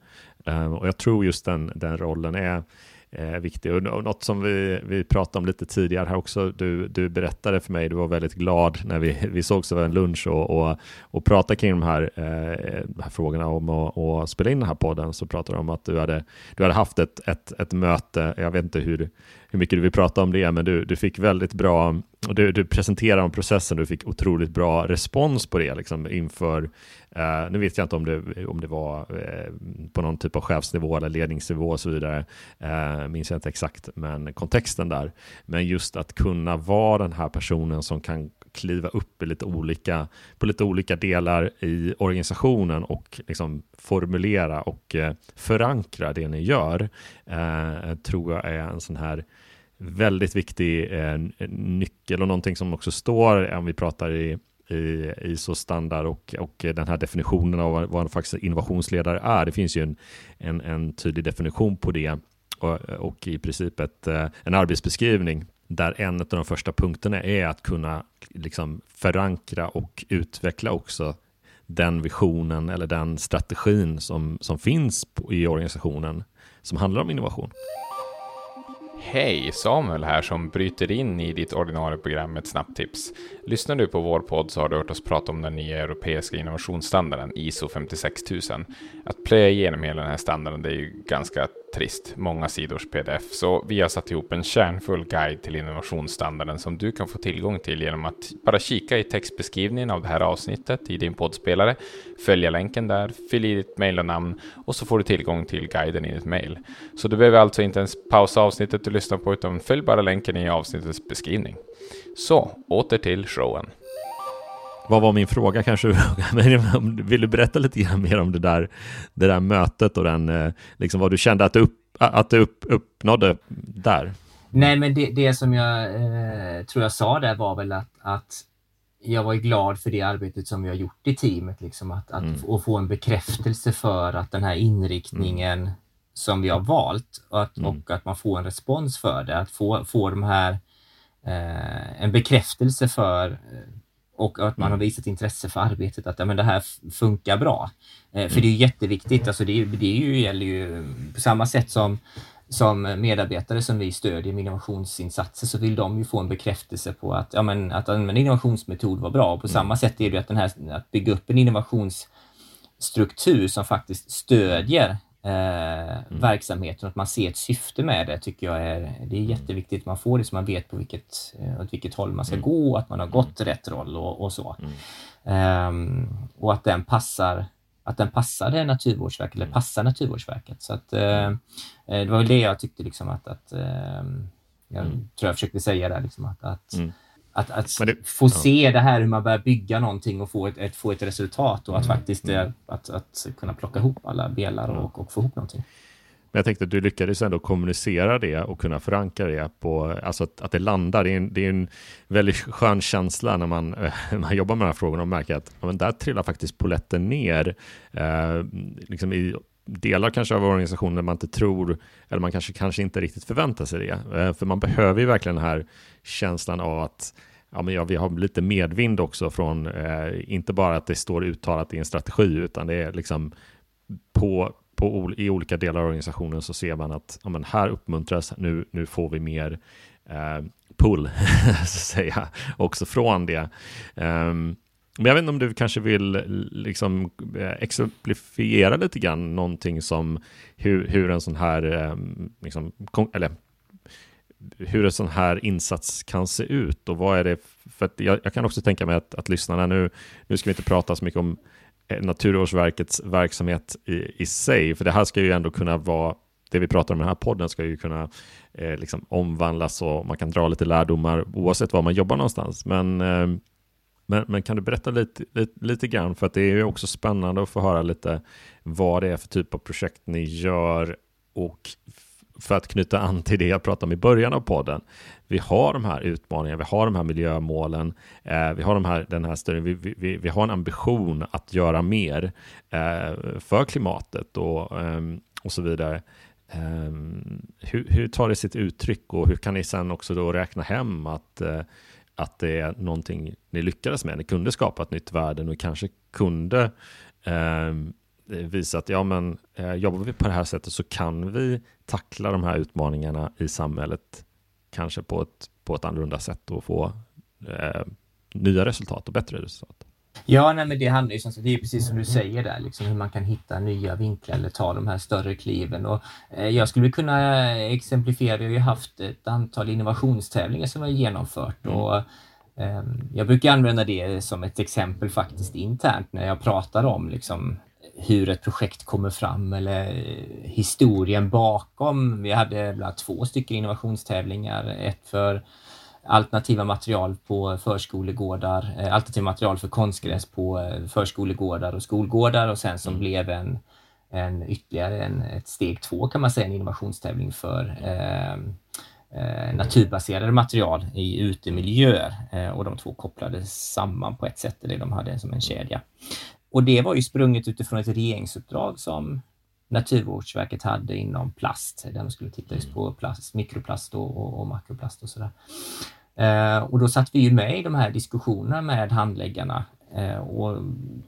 Eh, och jag tror just den, den rollen är eh, viktig. Och något som vi, vi pratade om lite tidigare här också, du, du berättade för mig, du var väldigt glad när vi, vi sågs över en lunch och, och, och pratade kring de här, eh, de här frågorna om att och spela in den här podden, så pratade du om att du hade, du hade haft ett, ett, ett möte, jag vet inte hur, hur mycket du vill prata om det, men du, du fick väldigt bra, du, du presenterade om processen, du fick otroligt bra respons på det liksom, inför eh, nu vet jag inte om det, om det var eh, på någon typ av chefsnivå eller ledningsnivå och så vidare. eh, minns jag inte exakt, men kontexten där. Men just att kunna vara den här personen som kan kliva upp i lite olika, på lite olika delar i organisationen och liksom formulera och eh, förankra det ni gör, eh, tror jag är en sån här väldigt viktig eh, eh, nyckel och någonting som också står, eh, om vi pratar i i ISO-standard och, och den här definitionen av vad faktiskt innovationsledare är. Det finns ju en, en, en tydlig definition på det och, och i princip ett, en arbetsbeskrivning där en av de första punkterna är att kunna liksom förankra och utveckla också den visionen eller den strategin som, som finns i organisationen som handlar om innovation. Hej! Samuel här som bryter in i ditt ordinarie program med ett snabbt tips. Lyssnar du på vår podd så har du hört oss prata om den nya europeiska innovationsstandarden ISO 56000. Att plöja igenom hela den här standarden det är ju ganska trist, många sidors pdf, så vi har satt ihop en kärnfull guide till innovationsstandarden som du kan få tillgång till genom att bara kika i textbeskrivningen av det här avsnittet i din poddspelare, följa länken där, fyll i ditt mejl och namn och så får du tillgång till guiden i ditt mejl. Så du behöver alltså inte ens pausa avsnittet du lyssnar på utan följ bara länken i avsnittets beskrivning. Så, åter till showen. Vad var min fråga kanske? Vill du berätta lite grann mer om det där, det där mötet och den, eh, liksom vad du kände att du, upp, att du upp, uppnådde där? Nej, men det, det som jag eh, tror jag sa där var väl att, att jag var glad för det arbetet som vi har gjort i teamet, liksom att, att mm. och få en bekräftelse för att den här inriktningen mm. som vi har valt och att, mm. och att man får en respons för det, att få, få de här eh, en bekräftelse för eh, och att man har mm. visat intresse för arbetet, att ja, men det här funkar bra. Eh, för det är jätteviktigt, alltså det, det är ju, gäller ju på samma sätt som som medarbetare som vi stödjer med innovationsinsatser så vill de ju få en bekräftelse på att, ja, men, att en innovationsmetod var bra. Och på mm. samma sätt är det att, den här, att bygga upp en innovationsstruktur som faktiskt stödjer eh, mm. verksamheten och att man ser ett syfte med det tycker jag är, det är mm. jätteviktigt. Man får det så man vet på vilket, eh, åt vilket håll man ska mm. gå, att man har gått mm. rätt roll och, och så. Um, och att den passar att den passade Naturvårdsverket eller passar Naturvårdsverket. Så att, eh, eh, det var väl det jag tyckte liksom att, att eh, jag mm. tror jag försökte säga där liksom att, att mm. Att, att det, få ja. se det här hur man börjar bygga någonting och få ett, ett få ett resultat och att mm. faktiskt mm. att, att kunna plocka ihop alla delar och, och få ihop någonting. Men jag tänkte att du lyckades ändå kommunicera det och kunna förankra det på, alltså att, att det landar. Det är, en, det är en väldigt skön känsla när man, man jobbar med de här frågorna och märker att men där trillar faktiskt poletten ner. Eh, liksom i delar kanske av organisationen där man inte tror, eller man kanske, kanske inte riktigt förväntar sig det. Eh, för man behöver ju verkligen den här känslan av att ja, men ja, vi har lite medvind också från, eh, inte bara att det står uttalat i en strategi, utan det är liksom på, på, i olika delar av organisationen så ser man att ja, men här uppmuntras, nu, nu får vi mer eh, pull, så att säga, också från det. Um, men jag vet inte om du kanske vill eh, liksom eh, exemplifiera lite grann någonting som hur, hur en sån här, eh, liksom, eller hur en sån här insats kan se ut och vad är det, för att jag, jag kan också tänka mig att, att lyssnarna nu, nu ska vi inte prata så mycket om Naturvårdsverkets verksamhet i, i sig, för det här ska ju ändå kunna vara, det vi pratar om i den här podden ska ju kunna eh, liksom omvandlas och man kan dra lite lärdomar oavsett var man jobbar någonstans. Men eh, men, men kan du berätta lite, lite, lite grann, för att det är ju också spännande att få höra lite vad det är för typ av projekt ni gör och för att knyta an till det jag pratade om i början av podden. Vi har de här utmaningarna, vi har de här miljömålen, eh, vi har de här, den här större, vi, vi, vi har en ambition att göra mer eh, för klimatet och, eh, och så vidare. Ehm, hur, hur, tar det sitt uttryck och hur kan ni sen också då räkna hem att eh, att det är någonting ni lyckades med. Ni kunde skapa ett nytt värde och kanske kunde eh, visa att ja, men, eh, jobbar vi på det här sättet så kan vi tackla de här utmaningarna i samhället kanske på ett, på ett annorlunda sätt och få eh, nya resultat och bättre resultat. Ja, nej, men det handlar ju som, det är precis som du säger där, liksom, hur man kan hitta nya vinklar eller ta de här större kliven. Och, eh, jag skulle kunna exemplifiera, vi har ju haft ett antal innovationstävlingar som vi har genomfört. Mm. Och, eh, jag brukar använda det som ett exempel faktiskt internt när jag pratar om liksom, hur ett projekt kommer fram eller historien bakom. Vi hade bland två stycken innovationstävlingar, ett för alternativa material på förskolegårdar, eh, alternativa material för konstgräs på eh, förskolegårdar och skolgårdar och sen som mm. blev en, en ytterligare en, ett steg två kan man säga, en innovationstävling för eh, eh, naturbaserade material i utemiljöer eh, och de två kopplades samman på ett sätt, eller de hade som en kedja. Och det var ju sprunget utifrån ett regeringsuppdrag som Naturvårdsverket hade inom plast, där man skulle titta just på plast, mikroplast och, och, och makroplast och sådär. Eh, och då satt vi ju med i de här diskussionerna med handläggarna eh, och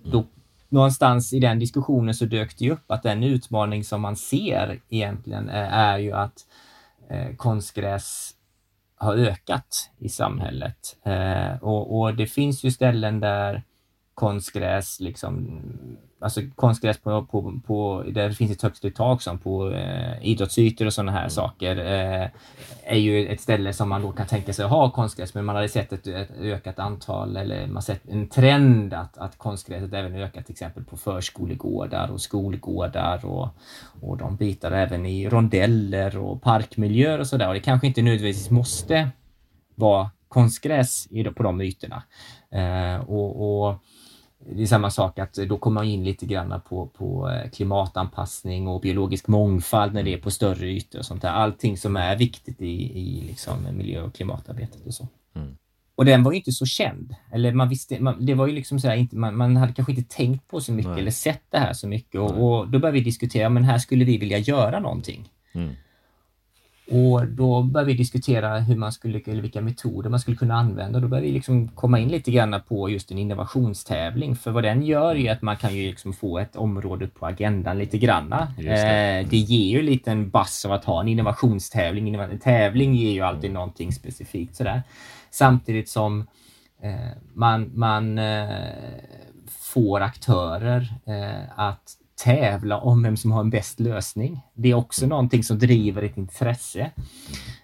då någonstans i den diskussionen så dök det upp att den utmaning som man ser egentligen är, eh, är ju att eh, konstgräs har ökat i samhället. Eh, och, och, det finns ju ställen där konstgräs, liksom, alltså konstgräs på, på, på där det finns ett högt uttag som på eh, idrottsytor och sådana här saker eh, är ju ett ställe som man då kan tänka sig ha konstgräs, men man hade sett ett, ett ökat antal eller man sett en trend att, att konstgräset även ökat till exempel på förskolegårdar och skolgårdar och, och de bitar även i rondeller och parkmiljöer och sådär. Och det kanske inte nödvändigtvis måste vara konstgräs på de ytorna. Eh, och, och det är samma sak att då kommer man in lite grann på, på eh, klimatanpassning och biologisk mångfald när det är på större ytor och sånt där. Allting som är viktigt i, i liksom miljö och klimatarbetet och så. Mm. Och den var ju inte så känd. Eller man visste, man, det var ju liksom så här, inte, man, man, hade kanske inte tänkt på så mycket Nej. eller sett det här så mycket. Och, och, då började vi diskutera, men här skulle vi vilja göra någonting. Mm. Och då började vi diskutera hur man skulle, eller vilka metoder man skulle kunna använda. Då började vi liksom komma in lite grann på just en innovationstävling. För vad den gör är att man kan ju liksom få ett område på agendan lite granna. Det. Eh, det ger ju lite en bass av att ha en innovationstävling. En tävling ger ju alltid mm. någonting specifikt sådär. Samtidigt som eh, man, man eh, får aktörer eh, att tävla om vem som har en bäst lösning. Det är också någonting som driver ett intresse.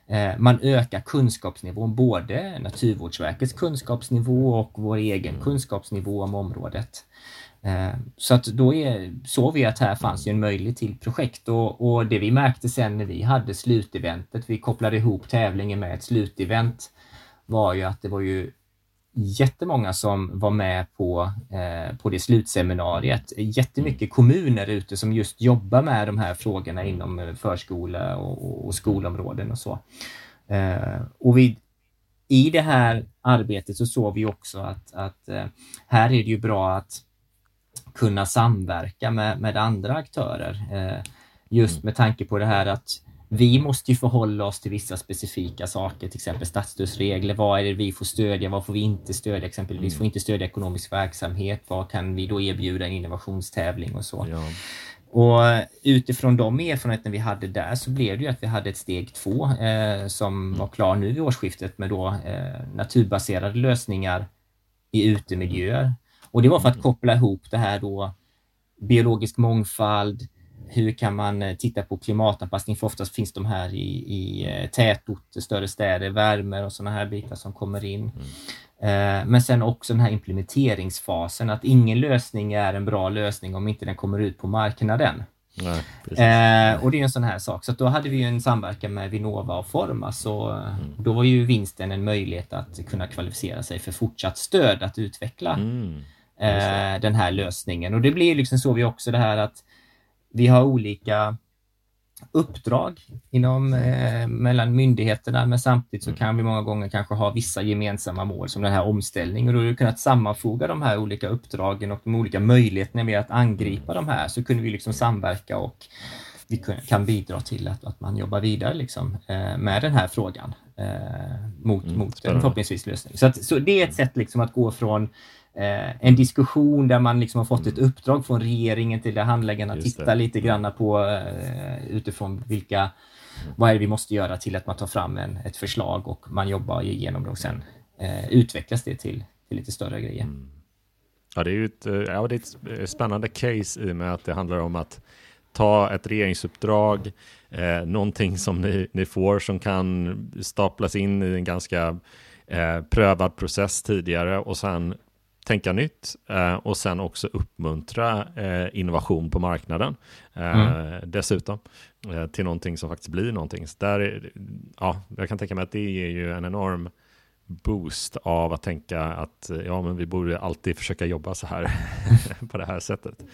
Eh, man ökar kunskapsnivån, både Naturvårdsverkets kunskapsnivå och vår egen kunskapsnivå om området. Eh, så att då är, såg vi att här fanns ju en möjlighet till projekt och, och det vi märkte sen när vi hade sluteventet, vi kopplade ihop tävlingen med ett slutevent, var ju att det var ju jättemånga som var med på, eh, på det slutseminariet. Jättemycket mm. kommuner ute som just jobbar med de här frågorna inom eh, förskola och, och skolområden och så. Eh, och vid, I det här arbetet så såg vi också att, att eh, här är det ju bra att kunna samverka med, med andra aktörer. Eh, just mm. med tanke på det här att vi måste ju förhålla oss till vissa specifika saker, till exempel statsstödsregler. Vad är det vi får stödja? Vad får vi inte stödja? Exempelvis mm. får inte stödja ekonomisk verksamhet. Vad kan vi då erbjuda en innovationstävling och så? Ja. Och utifrån de erfarenheter vi hade där så blev det ju att vi hade ett steg två eh, som mm. var klar nu vid årsskiftet med då eh, naturbaserade lösningar i utemiljöer. Och det var för att mm. koppla ihop det här då biologisk mångfald, hur kan man eh, titta på klimatanpassning? För oftast finns de här i, i eh, tätorter, större städer, värme och sådana här bitar som kommer in. Mm. Eh, men sen också den här implementeringsfasen, att ingen lösning är en bra lösning om inte den kommer ut på marknaden. Nej, eh, och det är en sån här sak. Så då hade vi en samverkan med Vinnova och Formas och mm. då var ju vinsten en möjlighet att kunna kvalificera sig för fortsatt stöd att utveckla mm. eh, den här lösningen. Och det blir liksom så vi också det här att vi har olika uppdrag inom, eh, mellan myndigheterna men samtidigt så kan vi många gånger kanske ha vissa gemensamma mål som den här omställningen och då har vi kunnat sammanfoga de här olika uppdragen och de olika möjligheterna med att angripa de här så kunde vi liksom samverka och vi kan bidra till att, att man jobbar vidare liksom, eh, med den här frågan eh, mot, mm, mot en förhoppningsvis lösning. Så, att, så det är ett sätt liksom att gå från eh, en diskussion där man liksom har fått ett mm. uppdrag från regeringen till handläggarna att titta lite grann på eh, utifrån vilka vad är det vi måste göra till att man tar fram en, ett förslag och man jobbar igenom det och sen eh, utvecklas det till, till lite större grejer. Mm. Ja, det är ju ett, eh, ja, det är ett spännande case i och med att det handlar om att ta ett regeringsuppdrag, eh, någonting som ni, ni får som kan staplas in i en ganska eh, prövad process tidigare och sen tänka nytt eh, och sen också uppmuntra eh, innovation på marknaden eh, mm. dessutom till någonting som faktiskt blir någonting. Så där är, ja, jag kan tänka mig att det ger ju en enorm boost av att tänka att ja, men vi borde alltid försöka jobba så här på det här sättet.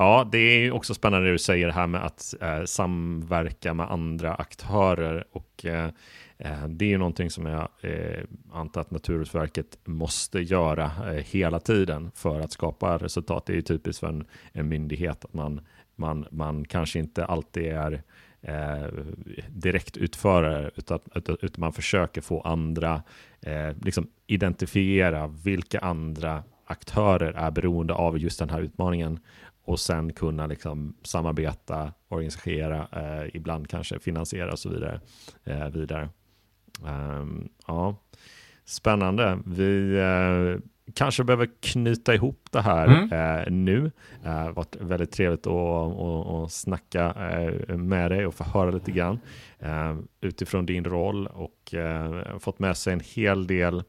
Ja, det är också spännande det du säger det här med att eh, samverka med andra aktörer och eh, eh, det är ju någonting som jag eh, antar att Naturvårdsverket måste göra eh, hela tiden för att skapa resultat. Det är ju typiskt för en, en myndighet att man, man, man kanske inte alltid är eh, direktutförare utan, utan man försöker få andra, eh, liksom identifiera vilka andra aktörer är beroende av just den här utmaningen och sen kunna liksom samarbeta, organisera, eh, ibland kanske finansiera och så vidare. vidare. Um, ja, spännande. Vi, uh, kanske behöver knyta ihop det här mm. eh, nu. Det har varit väldigt trevligt att, att, att snacka eh, med dig och få höra lite grann eh, utifrån din roll och eh, fått med sig en hel del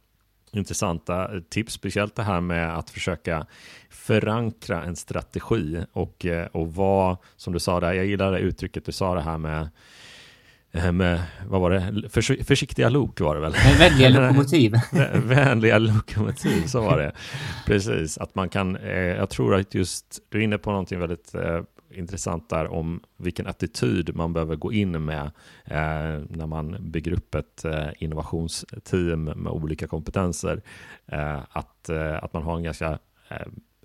intressanta tips, speciellt det här med att försöka förankra en strategi och, eh, och vad, som du sa där, jag gillar det uttrycket du sa det här med Eh, med, vad var det, Förs försiktiga lok var det väl? Vänliga lokomotiv. Vänliga lokomotiv, så var det. Precis, att man kan, eh, jag tror att just, du är inne på någonting väldigt eh, intressant där om vilken attityd man behöver gå in med eh, när man bygger upp ett eh, innovationsteam med olika kompetenser. Eh, att, att man har en ganska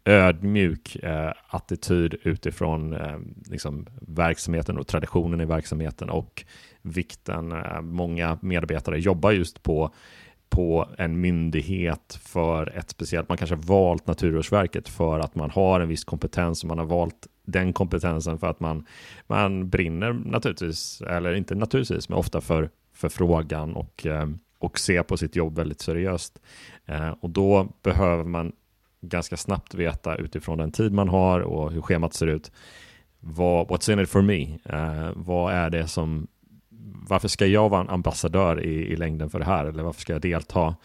ödmjuk eh, attityd utifrån eh, liksom verksamheten och traditionen i verksamheten och vikten. Eh, många medarbetare jobbar just på på en myndighet för ett speciellt, man kanske valt Naturvårdsverket för att man har en viss kompetens och man har valt den kompetensen för att man, man brinner naturligtvis, eller inte naturligtvis, men ofta för, för frågan och, eh, och ser på sitt jobb väldigt seriöst. Eh, och då behöver man ganska snabbt veta utifrån den tid man har och hur schemat ser ut. Vad, what's in it for me? Uh, vad är det som varför ska jag vara en ambassadör i, i längden för det här? Eller varför ska jag delta?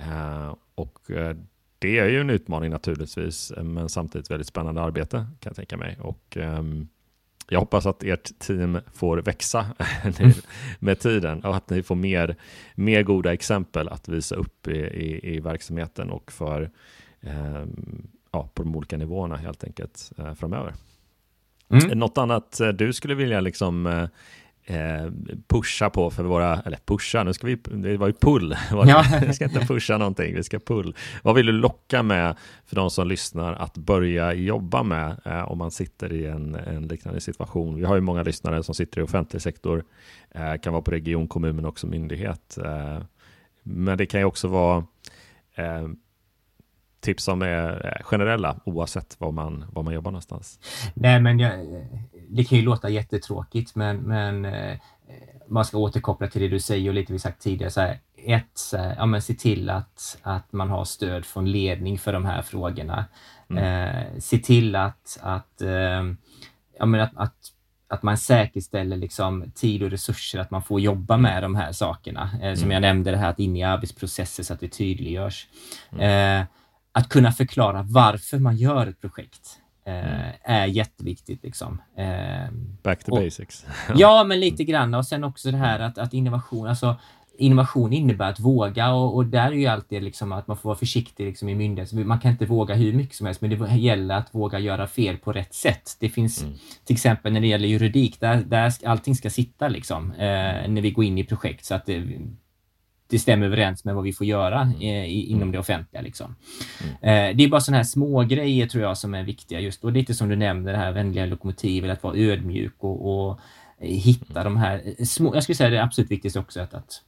Uh, och uh, det är ju en utmaning naturligtvis, men samtidigt väldigt spännande arbete kan jag tänka mig. Och um, jag hoppas att ert team får växa med tiden och att ni får mer, mer goda exempel att visa upp i, i, i verksamheten och för Ehm, ja, på de olika nivåerna helt enkelt eh, framöver. Mm. Något annat eh, du skulle vilja liksom eh, pusha på för våra, eller pusha, nu ska vi, det var ju pull, ja. vi ska inte pusha någonting, vi ska pull. Vad vill du locka med för de som lyssnar att börja jobba med eh, om man sitter i en, en, liknande situation? Vi har ju många lyssnare som sitter i offentlig sektor, eh, kan vara på region, kommun men också myndighet. Eh, men det kan ju också vara tips som är generella oavsett var man, var man jobbar någonstans? Nej, men jag, det kan ju låta jättetråkigt, men, men eh, man ska återkoppla till det du säger och lite vi sagt tidigare. Så här, ett, ja, men se till att, att man har stöd från ledning för de här frågorna. Mm. Eh, se till att, att, eh, ja, men att, att att man säkerställer liksom tid och resurser, att man får jobba med de här sakerna. Eh, som mm. jag nämnde, det här att in i arbetsprocesser så att det tydliggörs. Mm. Eh, att kunna förklara varför man gör ett projekt eh, mm. är jätteviktigt. Liksom. Eh, Back to och, basics. ja, men lite grann. Och sen också det här att, att innovation, alltså innovation innebär att våga och, och där är ju alltid liksom att man får vara försiktig liksom i myndigheter. Man kan inte våga hur mycket som helst, men det gäller att våga göra fel på rätt sätt. Det finns mm. till exempel när det gäller juridik, där, där allting ska sitta liksom eh, när vi går in i projekt så att det, det stämmer överens med vad vi får göra mm. eh, inom det offentliga. Liksom. Mm. Eh, det är bara sådana här små grejer tror jag som är viktiga just och lite som du nämnde det här vänliga lokomotivet, att vara ödmjuk och, och hitta de här eh, små, jag skulle säga det absolut viktigaste också att, att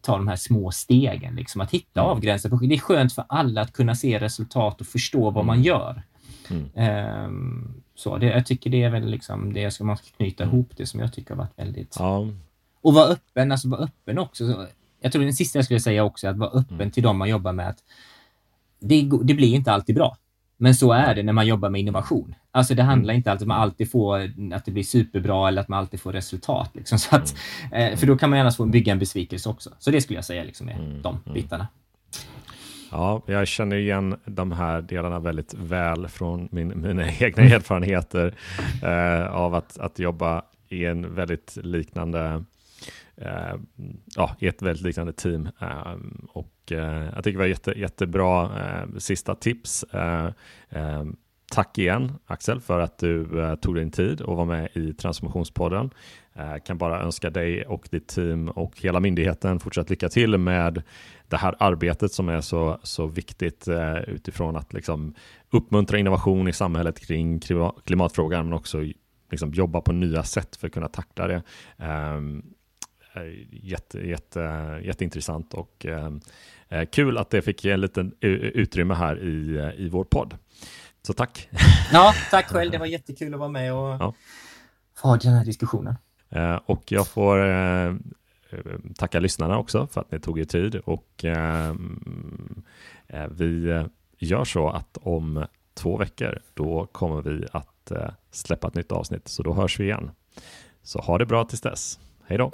ta de här små stegen, liksom att hitta mm. avgränsade Det är skönt för alla att kunna se resultat och förstå vad man gör. Mm. Um, så det, jag tycker det är väl liksom det som man ska knyta ihop det som jag tycker har varit väldigt... Ja. Och vara öppen, alltså vara öppen också jag tror den sista jag skulle säga också är att vara öppen mm. till dem man jobbar med. Att det, det, blir inte alltid bra. Men så är det när man jobbar med innovation. Alltså det handlar mm. inte alltid om att man alltid får, att det blir superbra eller att man alltid får resultat. Liksom. Så att, mm. eh, för då kan man gärna få bygga en besvikelse också. Så det skulle jag säga liksom, är mm. de mm. bitarna. Ja, jag känner igen de här delarna väldigt väl från min, mina egna erfarenheter eh, av att, att jobba i en väldigt liknande Eh, ja, i ett väldigt liknande team. Eh, och eh, jag tycker det var jätte, jättebra sista tips. Tack igen Axel för att du tog din tid och var med i Transformationspodden. Jag kan bara önska dig och ditt team och hela myndigheten fortsatt lycka till med det här arbetet som är så, så viktigt utifrån att liksom uppmuntra innovation i samhället kring klimatfrågan men också liksom jobba på nya sätt för att kunna tackla det. Ehm, jätte, jätte, jätteintressant och eh, eh, kul att det fick en liten utrymme här i, i vår podd. Så tack! Ja, tack själv. Det var jättekul att vara med och ja. få ha den här diskussionen. Eh, och jag får eh, tacka lyssnarna också för att ni tog er tid och eh, vi gör så att om två veckor, då kommer vi att släppa ett nytt avsnitt. Så då hörs vi igen. Så ha det bra tills dess. Hej då!